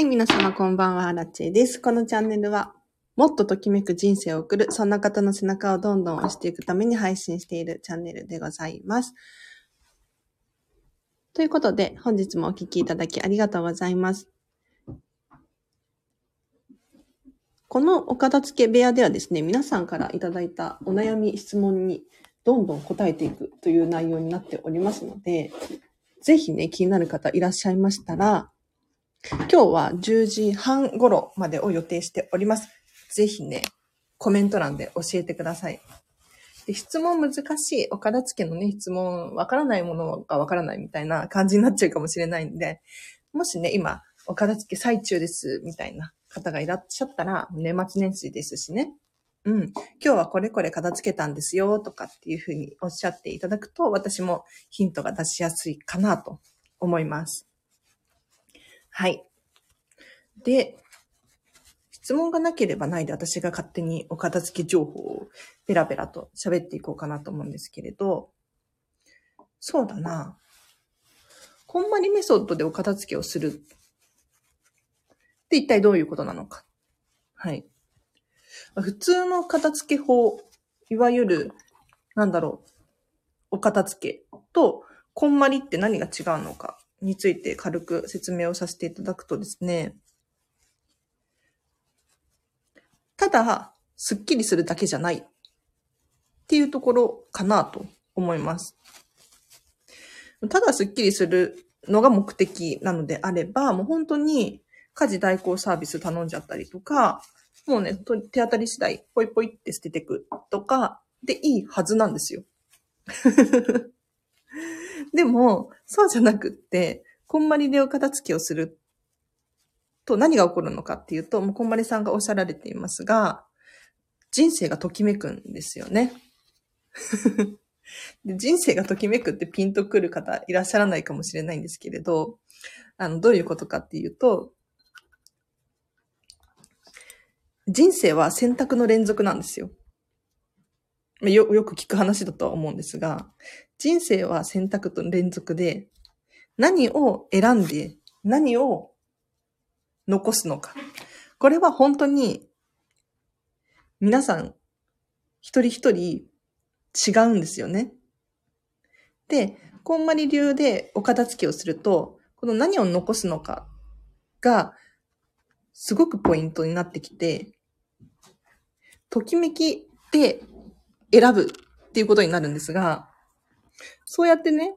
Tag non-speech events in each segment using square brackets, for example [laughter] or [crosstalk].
はい、皆様こんばんは、ラッチェです。このチャンネルは、もっとときめく人生を送る、そんな方の背中をどんどん押していくために配信しているチャンネルでございます。ということで、本日もお聞きいただきありがとうございます。このお片付け部屋ではですね、皆さんからいただいたお悩み、質問にどんどん答えていくという内容になっておりますので、ぜひね、気になる方いらっしゃいましたら、今日は10時半頃までを予定しております。ぜひね、コメント欄で教えてください。で質問難しい、お片付けのね、質問、わからないものがわからないみたいな感じになっちゃうかもしれないんで、もしね、今、お片付け最中です、みたいな方がいらっしゃったら、年末年始ですしね。うん。今日はこれこれ片付けたんですよ、とかっていうふうにおっしゃっていただくと、私もヒントが出しやすいかなと思います。はい。で、質問がなければないで私が勝手にお片付け情報をペラペラと喋っていこうかなと思うんですけれど、そうだな。こんまりメソッドでお片付けをするって一体どういうことなのか。はい。普通の片付け法、いわゆる、なんだろう、お片付けと、こんまりって何が違うのかについて軽く説明をさせていただくとですね、ただ、スッキリするだけじゃないっていうところかなと思います。ただスッキリするのが目的なのであれば、もう本当に家事代行サービス頼んじゃったりとか、もうね、手当たり次第、ポイポイって捨ててくとかでいいはずなんですよ。でも、そうじゃなくって、こんまりでお片付けをすると何が起こるのかっていうと、もうこんまりさんがおっしゃられていますが、人生がときめくんですよね。[laughs] で人生がときめくってピンとくる方いらっしゃらないかもしれないんですけれど、あの、どういうことかっていうと、人生は選択の連続なんですよ。よ、よく聞く話だとは思うんですが、人生は選択と連続で、何を選んで、何を残すのか。これは本当に、皆さん、一人一人違うんですよね。で、こんまり流でお片付けをすると、この何を残すのかが、すごくポイントになってきて、ときめきで選ぶっていうことになるんですが、そうやってね、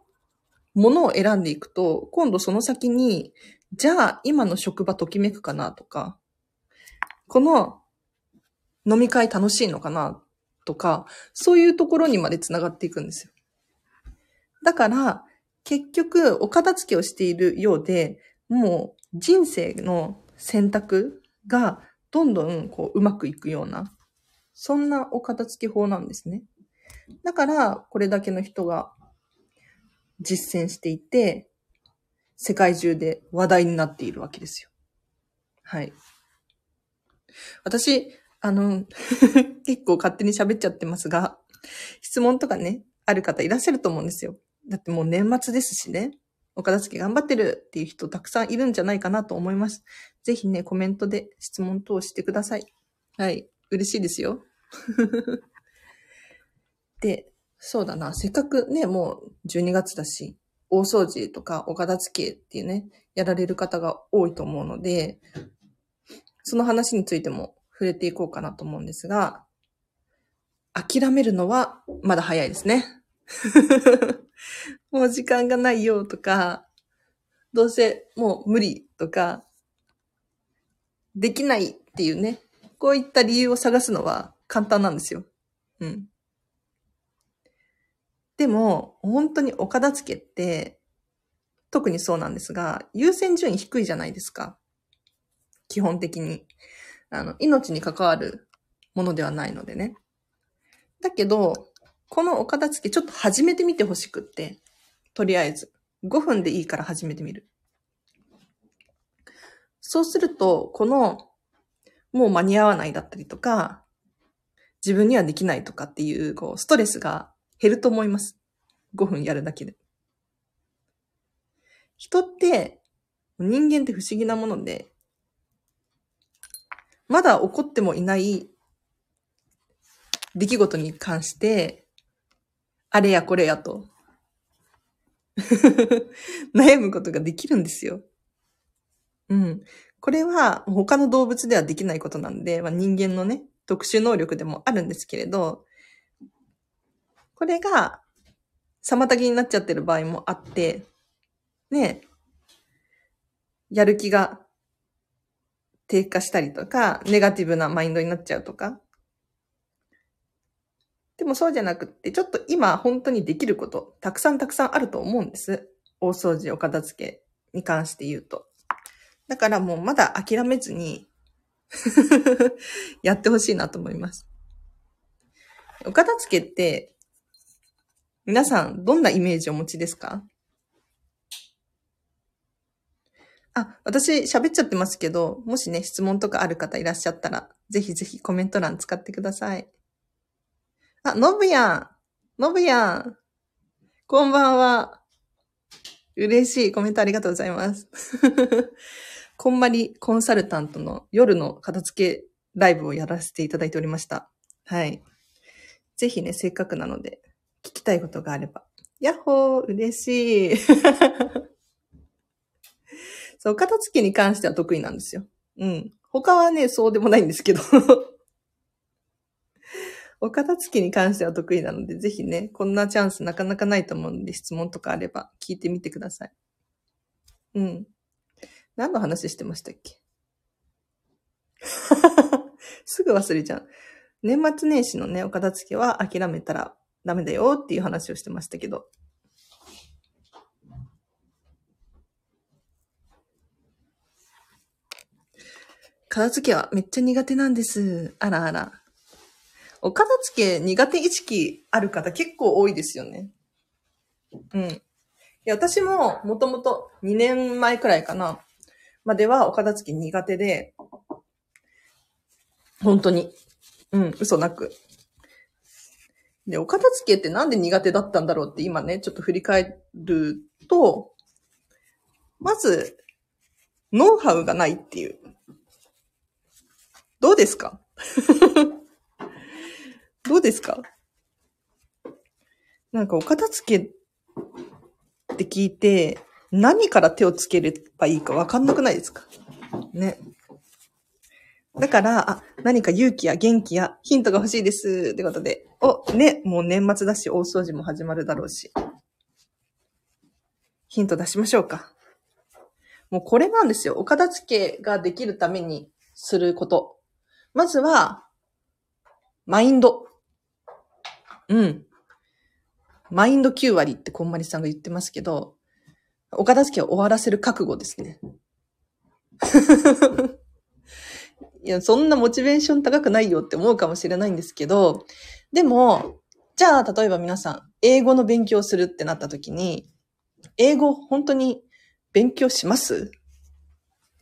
物を選んでいくと、今度その先に、じゃあ今の職場ときめくかなとか、この飲み会楽しいのかなとか、そういうところにまで繋がっていくんですよ。だから、結局、お片付けをしているようで、もう人生の選択がどんどんこううまくいくような、そんなお片付け法なんですね。だから、これだけの人が実践していて、世界中で話題になっているわけですよ。はい。私、あの、[laughs] 結構勝手に喋っちゃってますが、質問とかね、ある方いらっしゃると思うんですよ。だってもう年末ですしね、お片付け頑張ってるっていう人たくさんいるんじゃないかなと思います。ぜひね、コメントで質問等してください。はい。嬉しいですよ。[laughs] で、そうだな、せっかくね、もう12月だし、大掃除とかお片付けっていうね、やられる方が多いと思うので、その話についても触れていこうかなと思うんですが、諦めるのはまだ早いですね。[laughs] もう時間がないよとか、どうせもう無理とか、できないっていうね、こういった理由を探すのは簡単なんですよ。うん。でも、本当にお片付けって、特にそうなんですが、優先順位低いじゃないですか。基本的に。あの、命に関わるものではないのでね。だけど、このお片付けちょっと始めてみてほしくって。とりあえず。5分でいいから始めてみる。そうすると、この、もう間に合わないだったりとか、自分にはできないとかっていう、こう、ストレスが減ると思います。5分やるだけで。人って、人間って不思議なもので、まだ起こってもいない出来事に関して、あれやこれやと [laughs] 悩むことができるんですよ。うん。これは他の動物ではできないことなんで、まあ、人間のね、特殊能力でもあるんですけれど、これが妨げになっちゃってる場合もあって、ね、やる気が低下したりとか、ネガティブなマインドになっちゃうとか。でもそうじゃなくって、ちょっと今本当にできること、たくさんたくさんあると思うんです。大掃除、お片付けに関して言うと。だからもうまだ諦めずに [laughs] やってほしいなと思います。お片付けって、皆さんどんなイメージをお持ちですか？あ、私喋っちゃってますけど、もしね、質問とかある方いらっしゃったら、ぜひぜひコメント欄使ってください。あ、のぶやん。のぶやん。こんばんは。嬉しい。コメントありがとうございます。[laughs] こんまりコンサルタントの夜の片付けライブをやらせていただいておりました。はい。ぜひね、せっかくなので、たいことがあれば。やっほー嬉しい。[laughs] そう、片付けに関しては得意なんですよ。うん。他はね、そうでもないんですけど。[laughs] お片付けに関しては得意なので、ぜひね、こんなチャンスなかなかないと思うんで、質問とかあれば聞いてみてください。うん。何の話してましたっけ？[laughs] すぐ忘れちゃう。年末年始のね、お片付けは諦めたらダメだよっていう話をしてましたけど。片付けはめっちゃ苦手なんです。あらあら。お片付け苦手意識ある方結構多いですよね。うん。いや、私ももともと2年前くらいかな。まではお片付け苦手で、本当に。うん、嘘なく。で、お片付けってなんで苦手だったんだろうって今ね、ちょっと振り返ると、まず、ノウハウがないっていう。どうですか？[laughs] どうですか？なんかお片付けって聞いて、何から手をつければいいかわかんなくないですか？ね。だから、あ、何か勇気や元気やヒントが欲しいです。ってことで。お、ね、もう年末だし、大掃除も始まるだろうし。ヒント出しましょうか。もうこれなんですよ。お片付けができるためにすること。まずは、マインド。うん。マインド9割ってこんまりさんが言ってますけど、お片付けを終わらせる覚悟ですね。いや、そんなモチベーション高くないよって思うかもしれないんですけど、でも、じゃあ、例えば皆さん、英語の勉強するってなった時に、英語本当に勉強します？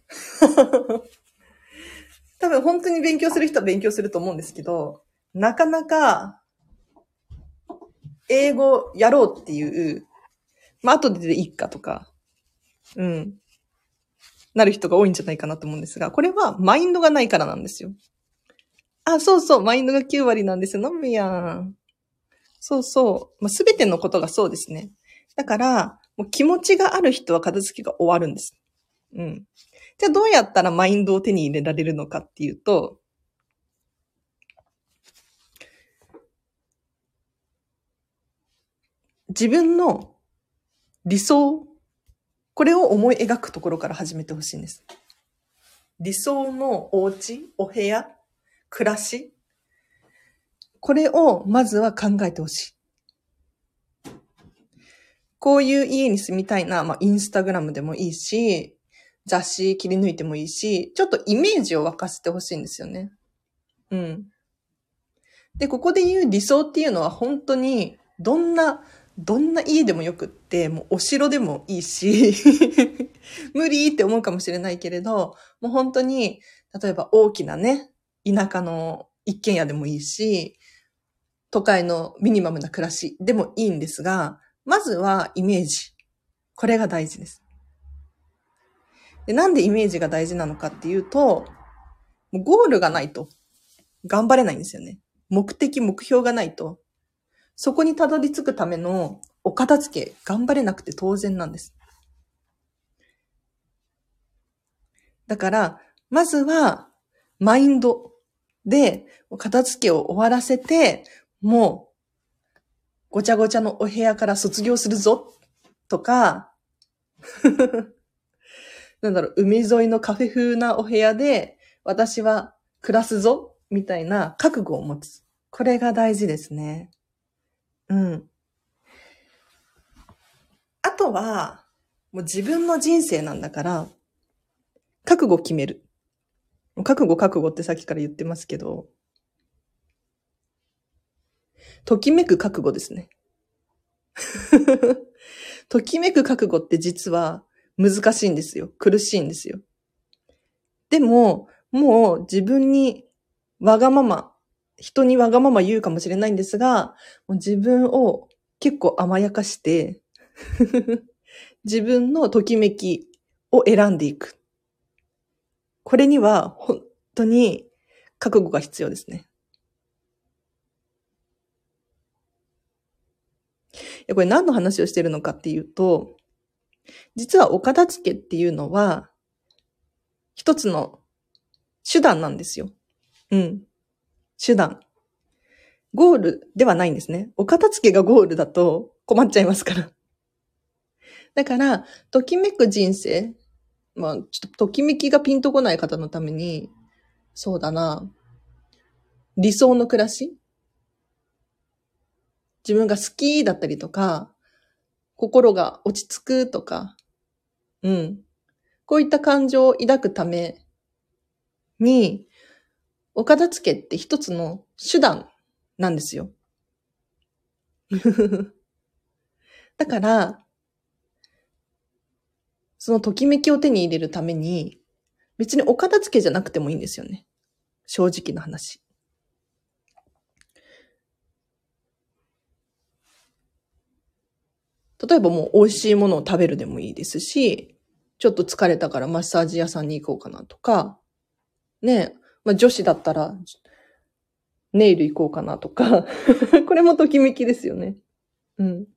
[laughs] 多分本当に勉強する人は勉強すると思うんですけど、なかなか、英語やろうっていうまあ、後ででいいかとか、うん。なる人が多いんじゃないかなと思うんですが、これはマインドがないからなんですよ。あ、そうそう、マインドが9割なんですよ。飲むやん。そうそう。まあ、すべてのことがそうですね。だから、もう気持ちがある人は片付けが終わるんです。うん。じゃあどうやったらマインドを手に入れられるのかっていうと、自分の理想、これを思い描くところから始めてほしいんです。理想のお家、お部屋、暮らし、これをまずは考えてほしい。こういう家に住みたいな、まあ、インスタグラムでもいいし、雑誌切り抜いてもいいし、ちょっとイメージを沸かせてほしいんですよね。うん。で、ここで言う理想っていうのは本当にどんなどんな家でもよくって、もうお城でもいいし [laughs] 無理って思うかもしれないけれど、もう本当に、例えば大きなね、田舎の一軒家でもいいし、都会のミニマムな暮らしでもいいんですが、まずはイメージ。これが大事です。でなんでイメージが大事なのかっていうと、もうゴールがないと頑張れないんですよね。目的、目標がないと、そこにたどり着くためのお片付け、頑張れなくて当然なんです。だから、まずは、マインドで、片付けを終わらせて、もう、ごちゃごちゃのお部屋から卒業するぞ、とか、[laughs] なんだろう、海沿いのカフェ風なお部屋で、私は暮らすぞ、みたいな覚悟を持つ。これが大事ですね。うん。あとは、もう自分の人生なんだから、覚悟決める。覚悟覚悟ってさっきから言ってますけど、ときめく覚悟ですね。[laughs] ときめく覚悟って実は難しいんですよ。苦しいんですよ。でも、もう自分にわがまま、人にわがまま言うかもしれないんですが、もう自分を結構甘やかして [laughs] 自分のときめきを選んでいく。これには本当に覚悟が必要ですね。これ何の話をしてるのかっていうと、実はお片付けっていうのは、一つの手段なんですよ。うん。手段。ゴールではないんですね。お片付けがゴールだと困っちゃいますから。だから、ときめく人生。まあ、ちょっとときめきがピンとこない方のために、そうだな。理想の暮らし自分が好きだったりとか、心が落ち着くとか、うん。こういった感情を抱くために、お片付けって一つの手段なんですよ。[laughs] だから、そのときめきを手に入れるために、別にお片付けじゃなくてもいいんですよね。正直な話。例えばもう美味しいものを食べるでもいいですし、ちょっと疲れたからマッサージ屋さんに行こうかなとか、ねまあ、女子だったら、ネイル行こうかなとか、[laughs] これもときめきですよね。うん。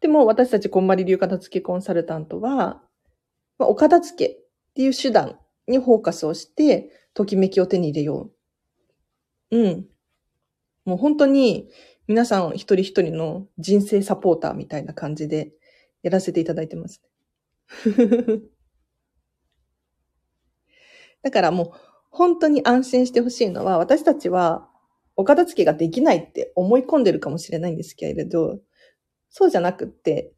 でも私たちこんまり流片付けコンサルタントは、まあ、お片付けっていう手段にフォーカスをして、ときめきを手に入れよう。うん。もう本当に皆さん一人一人の人生サポーターみたいな感じでやらせていただいてます。だからもう本当に安心してほしいのは私たちはお片付けができないって思い込んでるかもしれないんですけれど、そうじゃなくって、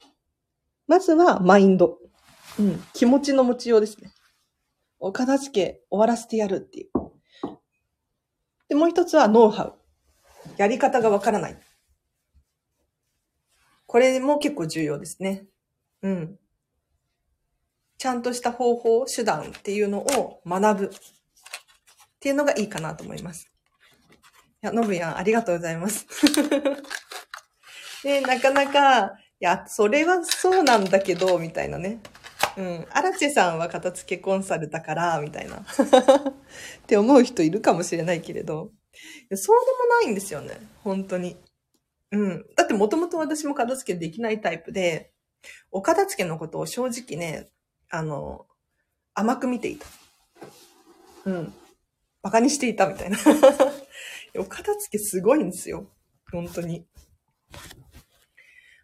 まずはマインド。うん、気持ちの持ちようですね。お片付け終わらせてやるっていう。で、もう一つはノウハウ。やり方がわからない。これも結構重要ですね。うん。ちゃんとした方法、手段っていうのを学ぶっていうのがいいかなと思います。いや、のぶやん、ありがとうございます。で、なかなか、いや、それはそうなんだけど、みたいなね。うん。アラチェさんは片付けコンサルだから、みたいな。って思う人いるかもしれないけれど、そうでもないんですよね。本当に。うん。だってもともと私も片付けできないタイプで、お片付けのことを正直ね、あの、甘く見ていた。うん。馬鹿にしていたみたいな。[laughs] お片付けすごいんですよ。本当に。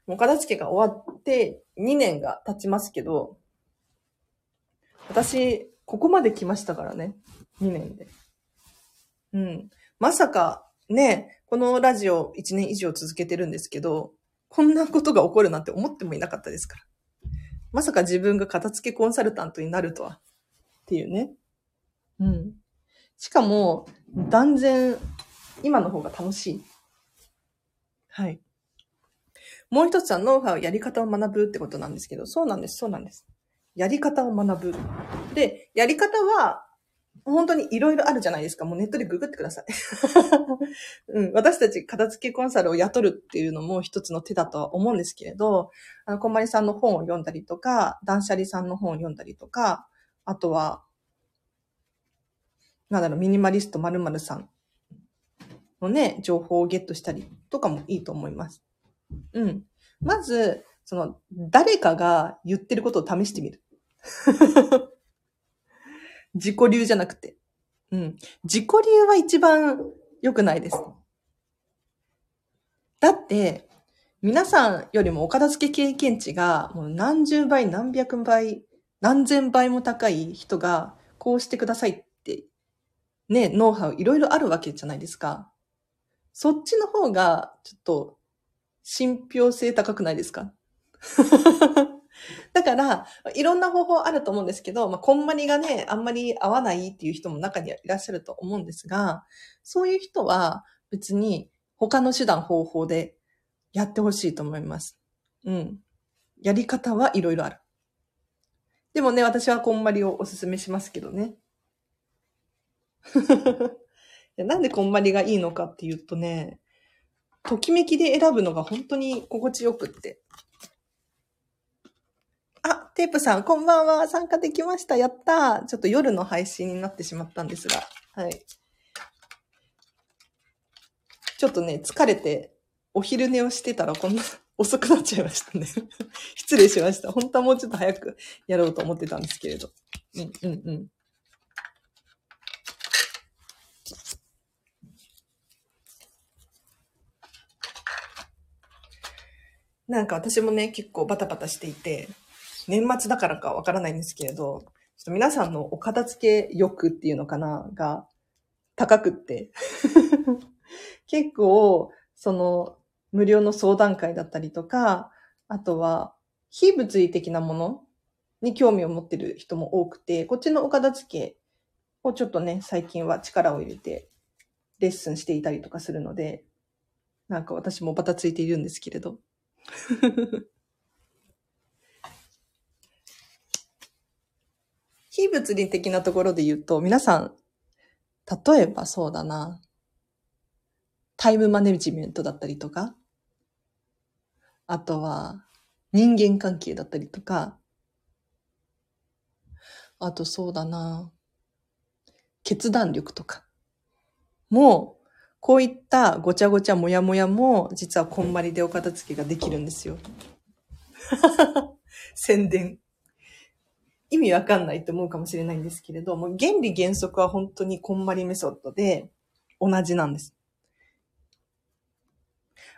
お片付けが終わって2年が経ちますけど、私、ここまで来ましたからね。2年で。うん。まさか、ね、このラジオ1年以上続けてるんですけど、こんなことが起こるなんて思ってもいなかったですから。まさか自分が片付けコンサルタントになるとは。っていうね。うん。しかも、断然、今の方が楽しい。はい。もう一つはノウハウ、やり方を学ぶってことなんですけど、そうなんです、そうなんです。やり方を学ぶ。で、やり方は、本当にいろいろあるじゃないですか。もうネットでググってください。[laughs] うん、私たち片付けコンサルを雇るっていうのも一つの手だとは思うんですけれど、あの、こんまりさんの本を読んだりとか、断捨離さんの本を読んだりとか、あとは、なんだろう、ミニマリスト〇〇さんのね、情報をゲットしたりとかもいいと思います。うん。まず、その、誰かが言ってることを試してみる。[laughs] 自己流じゃなくて。うん。自己流は一番良くないです。だって、皆さんよりもお片付け経験値がもう何十倍、何百倍、何千倍も高い人がこうしてくださいって、ね、ノウハウいろいろあるわけじゃないですか。そっちの方がちょっと信憑性高くないですか？だから、いろんな方法あると思うんですけど、まあ、こんまりがね、あんまり合わないっていう人も中にはいらっしゃると思うんですが、そういう人は別に他の手段方法でやってほしいと思います。うん。やり方はいろいろある。でもね、私はこんまりをおすすめしますけどね。[laughs] なんでこんまりがいいのかっていうとね、ときめきで選ぶのが本当に心地よくって。あ、テープさん、こんばんは。参加できました。やったー。ちょっと夜の配信になってしまったんですが。はい。ちょっとね、疲れて、お昼寝をしてたらこんな [laughs] 遅くなっちゃいましたね。[laughs] 失礼しました。本当はもうちょっと早くやろうと思ってたんですけれど。うん、うん、うん。なんか私もね、結構バタバタしていて、年末だからかわからないんですけれど、ちょっと皆さんのお片付け欲っていうのかなが高くって、[laughs] 結構、その、無料の相談会だったりとか、あとは、非物理的なものに興味を持ってる人も多くて、こっちのお片付けをちょっとね、最近は力を入れて、レッスンしていたりとかするので、なんか私もバタついているんですけれど。[laughs] 非物理的なところで言うと、皆さん、例えばそうだな、タイムマネジメントだったりとか、あとは人間関係だったりとか、あとそうだな、決断力とか、もう、こういったごちゃごちゃもやもやも、実はこんまりでお片付けができるんですよ。[laughs] 宣伝。意味わかんないと思うかもしれないんですけれども、原理原則は本当にこんまりメソッドで同じなんです。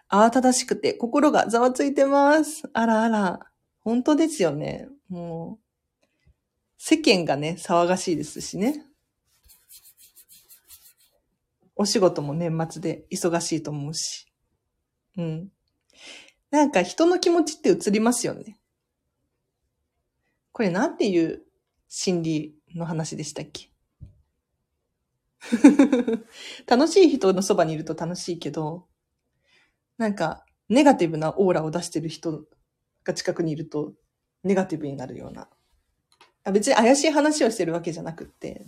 慌ただしくて心がざわついてます。あらあら。本当ですよね。もう、世間がね、騒がしいですしね。お仕事も年末で忙しいと思うし。うん。なんか人の気持ちって映りますよね。これなんていう心理の話でしたっけ？[laughs] 楽しい人のそばにいると楽しいけど、なんかネガティブなオーラを出してる人が近くにいるとネガティブになるような。あ別に怪しい話をしてるわけじゃなくって、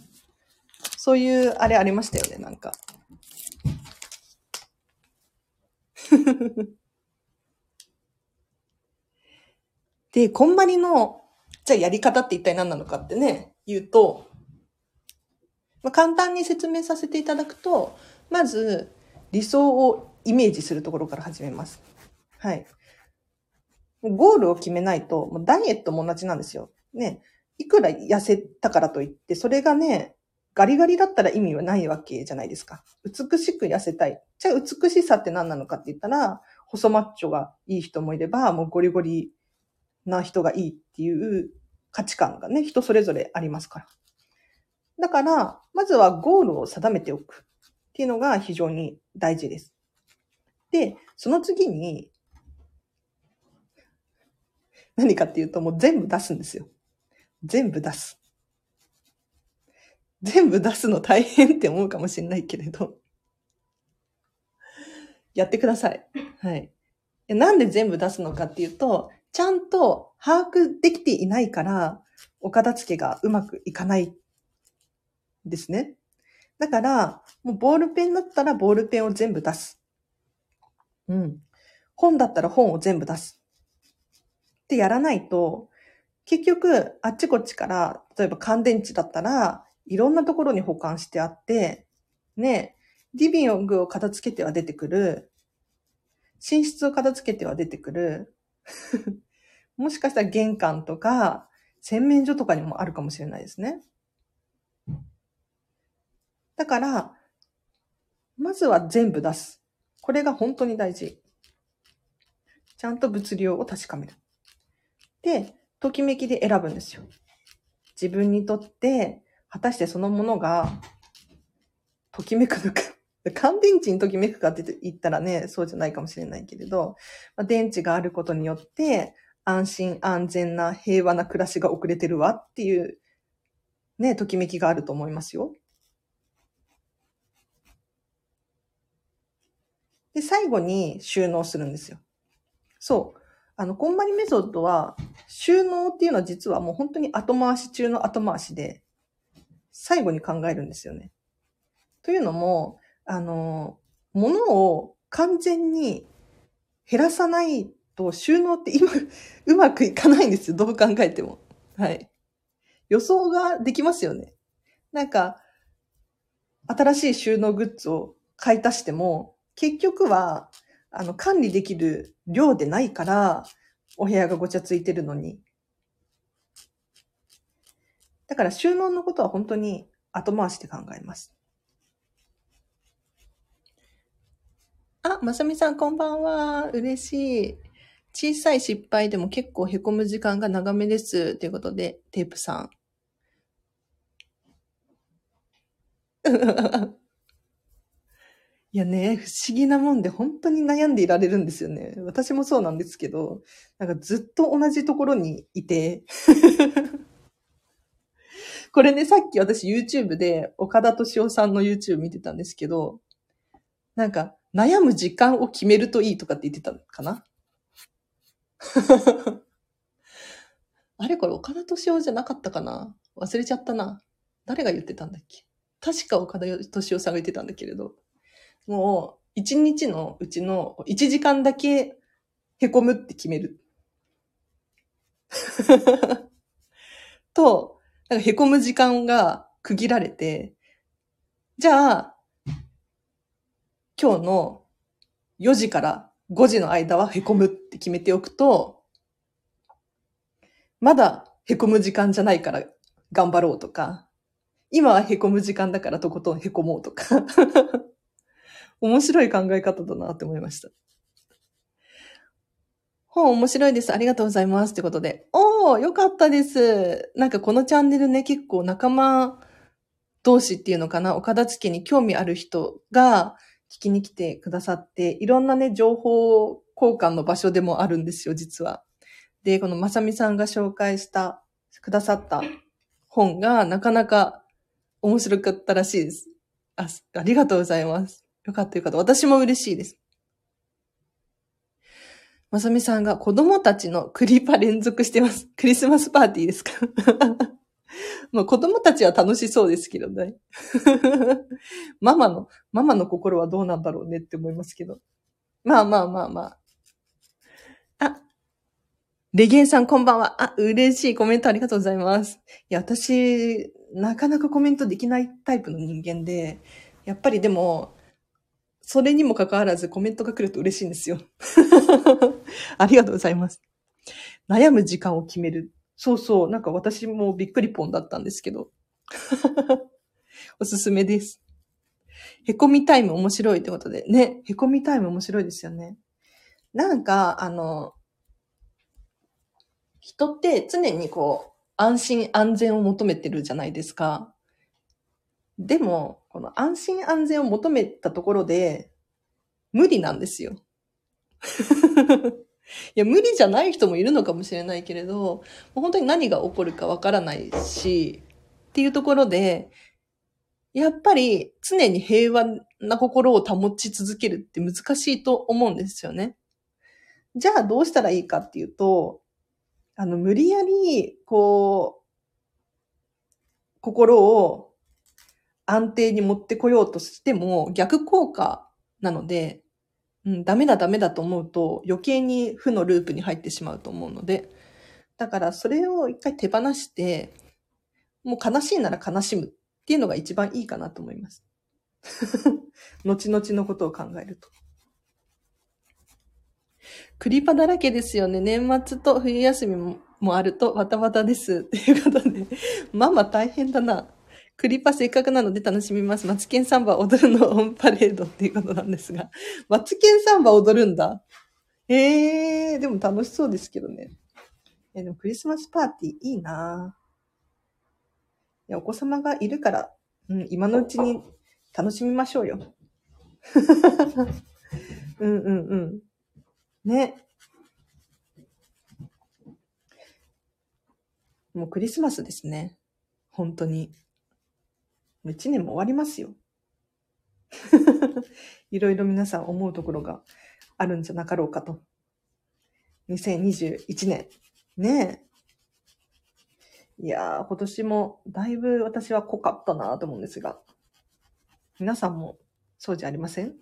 そういうあれありましたよね、なんか。[laughs] で、こんまりの、じゃあやり方って一体何なのかってね、言うと、まあ、簡単に説明させていただくと、まず理想をイメージするところから始めます。はい。ゴールを決めないと、もうダイエットも同じなんですよ。ね。いくら痩せたからといって、それがね、ガリガリだったら意味はないわけじゃないですか。美しく痩せたい。じゃあ美しさって何なのかって言ったら、細マッチョがいい人もいれば、もうゴリゴリな人がいいっていう価値観がね、人それぞれありますから。だから、まずはゴールを定めておくっていうのが非常に大事です。で、その次に、何かっていうともう全部出すんですよ。全部出す。全部出すの大変って思うかもしれないけれど、やってください。はい。なんで全部出すのかっていうと、ちゃんと把握できていないから、お片付けがうまくいかないですね。だから、もうボールペンだったらボールペンを全部出す。うん。本だったら本を全部出す。ってやらないと、結局、あっちこっちから、例えば乾電池だったら、いろんなところに保管してあって、ね、リビングを片付けては出てくる、寝室を片付けては出てくる、もしかしたら玄関とか、洗面所とかにもあるかもしれないですね。だから、まずは全部出す。これが本当に大事。ちゃんと物量を確かめる。で、ときめきで選ぶんですよ。自分にとって、果たしてそのものが、ときめくのか。乾電池にときめくかって言ったらね、そうじゃないかもしれないけれど、まあ、電池があることによって、安心安全な平和な暮らしが遅れてるわっていう、ね、ときめきがあると思いますよ。で、最後に収納するんですよ。そう。あの、こんまりメソッドは、収納っていうのは実はもう本当に後回し中の後回しで、最後に考えるんですよね。というのも、あの、物を完全に減らさないと収納って今、[laughs] うまくいかないんですよ。どう考えても。はい。予想ができますよね。なんか、新しい収納グッズを買い足しても、結局は、あの、管理できる量でないから、お部屋がごちゃついてるのに。だから収納のことは本当に後回しで考えます。あ、まさみさんこんばんは。嬉しい。小さい失敗でも結構凹む時間が長めです。ということで、テープさん。[laughs] いやね、不思議なもんで本当に悩んでいられるんですよね。私もそうなんですけど、なんかずっと同じところにいて。[laughs] これね、さっき私 YouTube で岡田敏夫さんの YouTube 見てたんですけど、なんか悩む時間を決めるといいとかって言ってたのかな？[laughs] あれこれ岡田敏夫じゃなかったかな？忘れちゃったな。誰が言ってたんだっけ？確か岡田敏夫さんが言ってたんだけれど。もう、一日のうちの1時間だけ凹むって決める。[laughs] と、なんか凹む時間が区切られて、じゃあ、今日の4時から5時の間は凹むって決めておくと、まだ凹む時間じゃないから頑張ろうとか、今は凹む時間だからとことん凹もうとか。[laughs] 面白い考え方だなって思いました。本面白いです。ありがとうございます。ってことで。おー、よかったです。なんかこのチャンネルね、結構仲間同士っていうのかな、お片付けに興味ある人が聞きに来てくださって、いろんなね、情報交換の場所でもあるんですよ、実は。で、このまさみさんが紹介した、くださった本がなかなか面白かったらしいです。あ、ありがとうございます。よかったよかった。私も嬉しいです。まさみさんが子供たちのクリパ連続してます。クリスマスパーティーですか？[laughs] まあ子供たちは楽しそうですけどね。[laughs] ママの、ママの心はどうなんだろうねって思いますけど。まあまあまあまあ。あ、レゲエさんこんばんは。あ、嬉しいコメントありがとうございます。いや、私、なかなかコメントできないタイプの人間で、やっぱりでも、それにもかかわらずコメントが来ると嬉しいんですよ。[laughs] ありがとうございます。悩む時間を決める。そうそう。なんか私もびっくりポンだったんですけど。[laughs] おすすめです。へこみタイム面白いってことで。ね。へこみタイム面白いですよね。なんか、あの、人って常にこう、安心安全を求めてるじゃないですか。でも、この安心安全を求めたところで、無理なんですよ。[laughs] いや、無理じゃない人もいるのかもしれないけれど、もう本当に何が起こるかわからないし、っていうところで、やっぱり常に平和な心を保ち続けるって難しいと思うんですよね。じゃあどうしたらいいかっていうと、あの、無理やり、こう、心を安定に持ってこようとしても逆効果なので、うん、ダメだダメだと思うと余計に負のループに入ってしまうと思うので、だからそれを一回手放して、もう悲しいなら悲しむっていうのが一番いいかなと思います。[laughs] 後々のことを考えると。クリパだらけですよね。年末と冬休みもあるとバタバタです。っていうことで。ママ大変だな。クリパせっかくなので楽しみます。マツケンサンバ踊るのオンパレードっていうことなんですが。マツケンサンバ踊るんだ。えー、でも楽しそうですけどね。えでもクリスマスパーティーいいないや、お子様がいるから、うん、今のうちに楽しみましょうよ。[laughs] うんうんうん。ね。もうクリスマスですね。本当に。もう一年も終わりますよ。[laughs] いろいろ皆さん思うところがあるんじゃなかろうかと。2021年。ねえ。いやー、今年もだいぶ私は濃かったなと思うんですが。皆さんもそうじゃありません？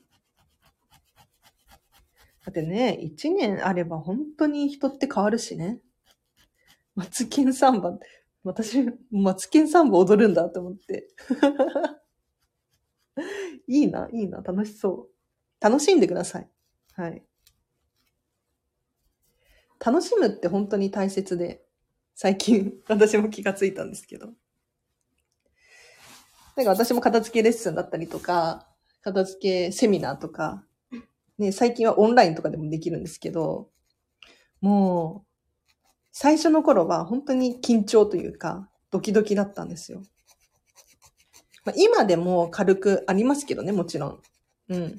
だってね、一年あれば本当に人って変わるしね。マツケンサンバ、私、マツケンサンバ踊るんだと思って。[laughs] いいな、いいな、楽しそう。楽しんでください。はい。楽しむって本当に大切で、最近 [laughs] 私も気がついたんですけど。なんか私も片付けレッスンだったりとか、片付けセミナーとか、ね、最近はオンラインとかでもできるんですけど、もう、最初の頃は本当に緊張というか、ドキドキだったんですよ。まあ、今でも軽くありますけどね、もちろん。うん。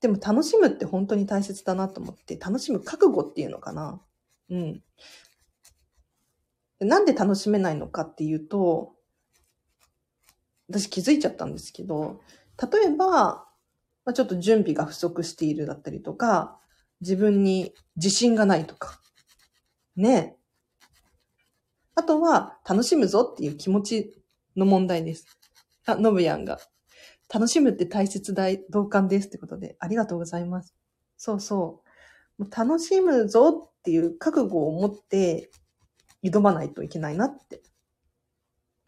でも楽しむって本当に大切だなと思って、楽しむ覚悟っていうのかな。うん。なんで楽しめないのかっていうと、私気づいちゃったんですけど、例えば、まあ、ちょっと準備が不足しているだったりとか、自分に自信がないとか、ねえ。あとは、楽しむぞっていう気持ちの問題です。あ、のぶやんが。楽しむって大切だい、同感ですってことで、ありがとうございます。そうそう。もう楽しむぞっていう覚悟を持って挑まないといけないなって。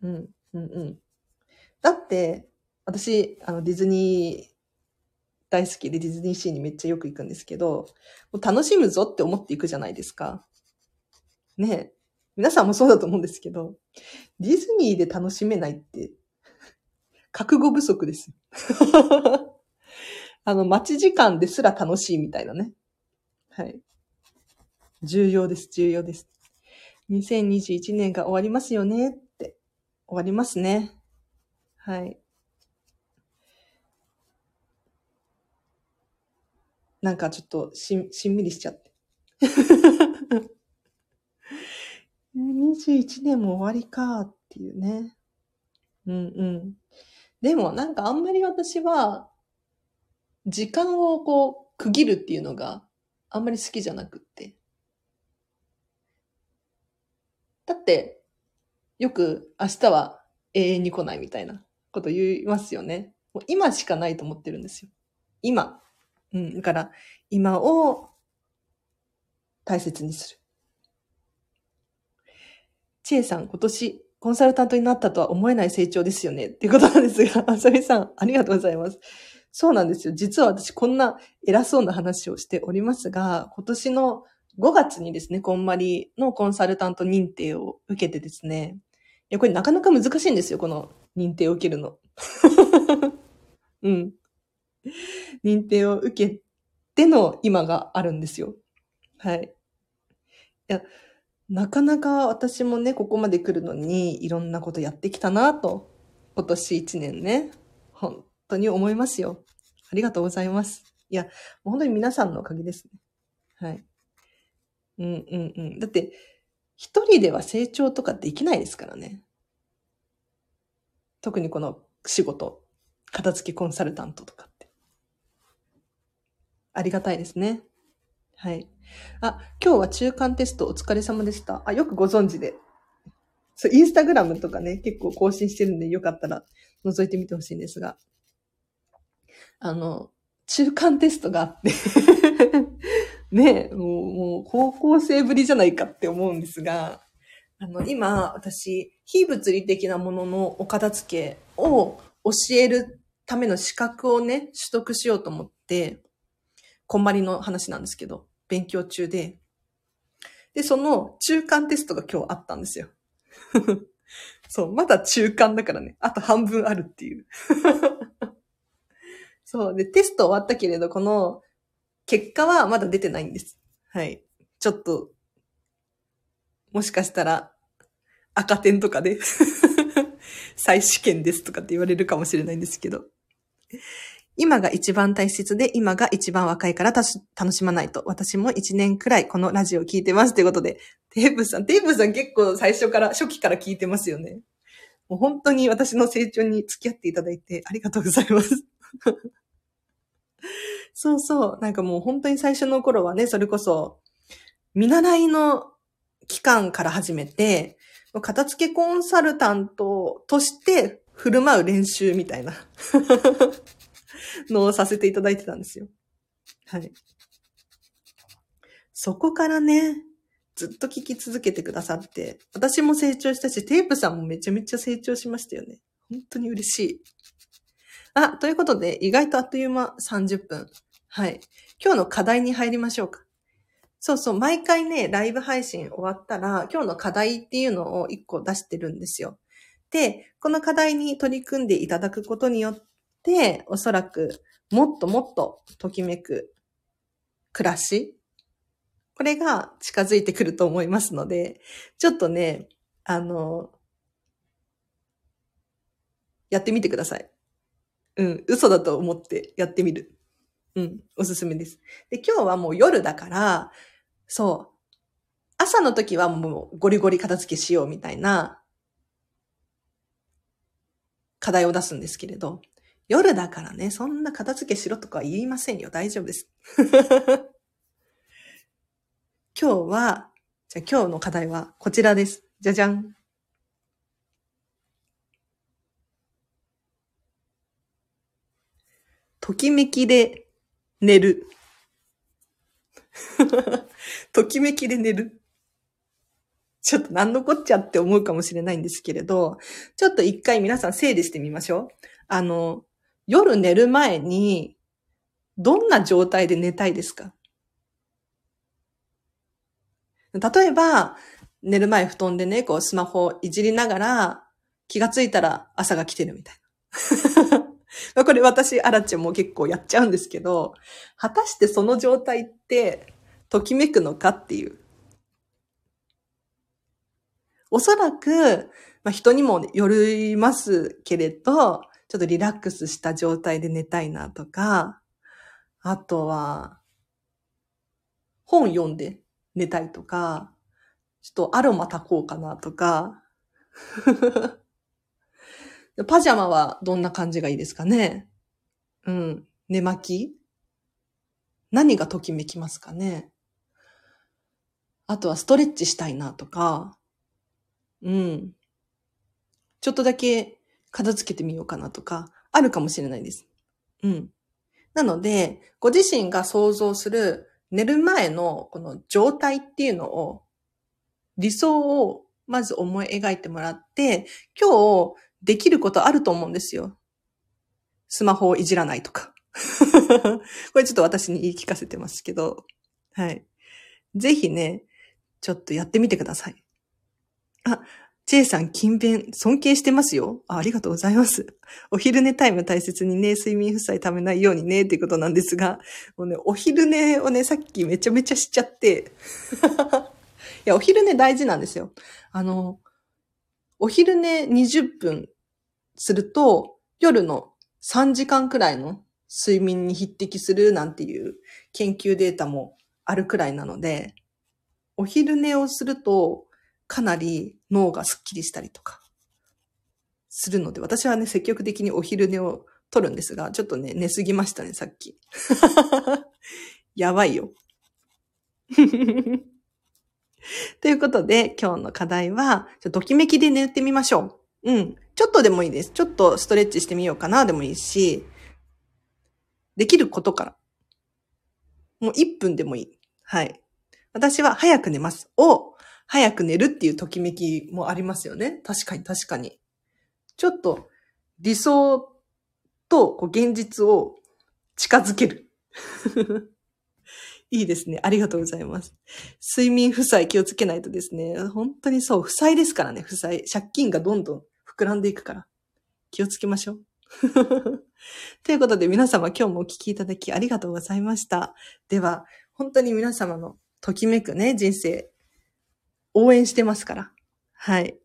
うん、うん、うん。だって、私、あの、ディズニー大好きでディズニーシーにめっちゃよく行くんですけど、もう楽しむぞって思っていくじゃないですか。ねえ。皆さんもそうだと思うんですけど、ディズニーで楽しめないって、覚悟不足です。[laughs] あの、待ち時間ですら楽しいみたいなね。はい。重要です、重要です。2021年が終わりますよねって。終わりますね。はい。なんかちょっとしん、しんみりしちゃって。[laughs] 21年も終わりかっていうね。うんうん。でもなんかあんまり私は、時間をこう区切るっていうのがあんまり好きじゃなくって。だって、よく明日は永遠に来ないみたいなこと言いますよね。もう今しかないと思ってるんですよ。今。うん。だから、今を大切にする。ちえさん、今年コンサルタントになったとは思えない成長ですよね。っていうことなんですが、[laughs] あさみさん、ありがとうございます。そうなんですよ。実は私こんな偉そうな話をしておりますが、今年の5月にですね、こんまりのコンサルタント認定を受けてですね、いや、これなかなか難しいんですよ、この認定を受けるの。[laughs] うん。認定を受けての今があるんですよ。はい。いや、なかなか私もね、ここまで来るのにいろんなことやってきたなと、今年1年ね、本当に思いますよ。ありがとうございます。いや、本当に皆さんのおかげですね。はい。うんうんうん。だって、一人では成長とかできないですからね。特にこの仕事、片付けコンサルタントとか。ありがたいですね。はい。あ、今日は中間テストお疲れ様でした。あ、よくご存知で。そう、インスタグラムとかね、結構更新してるんで、よかったら覗いてみてほしいんですが。あの、中間テストがあって [laughs] ね、もう、もう高校生ぶりじゃないかって思うんですが、あの、今、私、非物理的なもののお片付けを教えるための資格をね、取得しようと思って、こんまりの話なんですけど、勉強中で、で、その中間テストが今日あったんですよ。[laughs] そう、まだ中間だからね。あと半分あるっていう。[laughs] そう。で、テスト終わったけれど、この結果はまだ出てないんです。はい。ちょっと、もしかしたら赤点とかで [laughs] 再試験ですとかって言われるかもしれないんですけど。今が一番大切で、今が一番若いから楽しまないと。私も一年くらいこのラジオを聞いてます。ということで、テープさん、テープさん結構最初から、初期から聞いてますよね。もう本当に私の成長に付き合っていただいてありがとうございます。[laughs] そうそう。なんかもう本当に最初の頃はね、それこそ、見習いの期間から始めて、片付けコンサルタントとして振る舞う練習みたいなのをさせていただいてたんですよ。はい。そこからね、ずっと聞き続けてくださって、私も成長したし、テープさんもめちゃめちゃ成長しましたよね。本当に嬉しい。あ、ということで、意外とあっという間30分。はい。今日の課題に入りましょうか。そうそう、毎回ね、ライブ配信終わったら、今日の課題っていうのを1個出してるんですよ。で、この課題に取り組んでいただくことによって、おそらくもっともっとときめく暮らしこれが近づいてくると思いますので、ちょっとね、あの、やってみてください。うん、嘘だと思ってやってみる。うん、おすすめです。で、今日はもう夜だから、そう、朝の時はもうゴリゴリ片付けしようみたいな課題を出すんですけれど、夜だからね、そんな片付けしろとか言いませんよ。大丈夫です。[laughs] 今日は、じゃあ今日の課題はこちらです。じゃじゃん。ときめきで寝る。[laughs] ときめきで寝る。ちょっと何のこっちゃって思うかもしれないんですけれど、ちょっと一回皆さん整理してみましょう。あの、夜寝る前に、どんな状態で寝たいですか？例えば、寝る前布団でね、こうスマホいじりながら、気がついたら朝が来てるみたいな。[laughs] これ私、アラチェも結構やっちゃうんですけど、果たしてその状態って、ときめくのかっていう。おそらく、まあ、人にもよりますけれど、ちょっとリラックスした状態で寝たいなとか、あとは、本読んで寝たいとか、ちょっとアロマ炊こうかなとか、[laughs] パジャマはどんな感じがいいですかね？うん。寝巻き？何がときめきますかね？あとはストレッチしたいなとか、うん。ちょっとだけ片付けてみようかなとか、あるかもしれないです。うん。なので、ご自身が想像する寝る前のこの状態っていうのを、理想をまず思い描いてもらって、今日できることあると思うんですよ。スマホをいじらないとか。[laughs] これちょっと私に言い聞かせてますけど、はい。ぜひね、ちょっとやってみてください。あ、チェイさん、勤勉、尊敬してますよあ。ありがとうございます。[laughs] お昼寝タイム大切にね、睡眠負債ためないようにね、っていうことなんですが、もうね、お昼寝をね、さっきめちゃめちゃしちゃって、[laughs] いや、お昼寝大事なんですよ。あの、お昼寝20分すると、夜の3時間くらいの睡眠に匹敵するなんていう研究データもあるくらいなので、お昼寝をすると、かなり脳がスッキリしたりとかするので、私はね、積極的にお昼寝を取るんですが、ちょっとね、寝すぎましたね、さっき。[laughs] やばいよ。[laughs] ということで、今日の課題は、ちょときめきで寝てみましょう。うん。ちょっとでもいいです。ちょっとストレッチしてみようかなでもいいし、できることから。もう1分でもいい。はい。私は早く寝ます。を、早く寝るっていうときめきもありますよね。確かに確かに。ちょっと理想とこう現実を近づける。[laughs] いいですね。ありがとうございます。睡眠負債気をつけないとですね。本当にそう、負債ですからね、負債。借金がどんどん膨らんでいくから。気をつけましょう。[laughs] ということで皆様今日もお聞きいただきありがとうございました。では、本当に皆様のときめくね、人生、応援してますから。はい。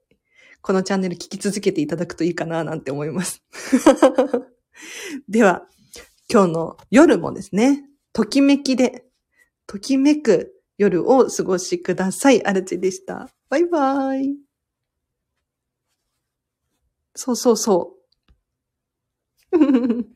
このチャンネル聞き続けていただくといいかななんて思います。[laughs] では、今日の夜もですね、ときめきで、ときめく夜を過ごしください。アルチでした。バイバーイ。そうそうそう。[laughs]